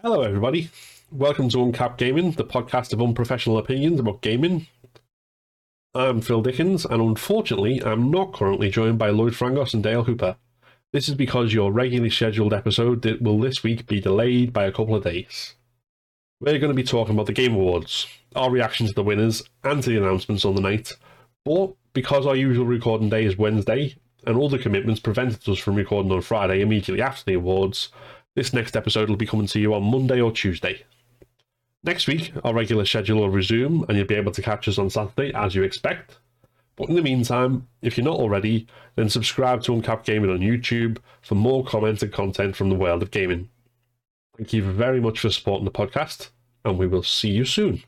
Hello, everybody. Welcome to Uncap Gaming, the podcast of unprofessional opinions about gaming. I'm Phil Dickens, and unfortunately, I'm not currently joined by Lloyd Frangos and Dale Hooper. This is because your regularly scheduled episode will this week be delayed by a couple of days. We're going to be talking about the Game Awards, our reaction to the winners, and to the announcements on the night. But because our usual recording day is Wednesday, and all the commitments prevented us from recording on Friday immediately after the awards, this next episode will be coming to you on Monday or Tuesday. Next week, our regular schedule will resume, and you'll be able to catch us on Saturday as you expect. But in the meantime, if you're not already, then subscribe to Uncapped Gaming on YouTube for more comments and content from the world of gaming. Thank you very much for supporting the podcast, and we will see you soon.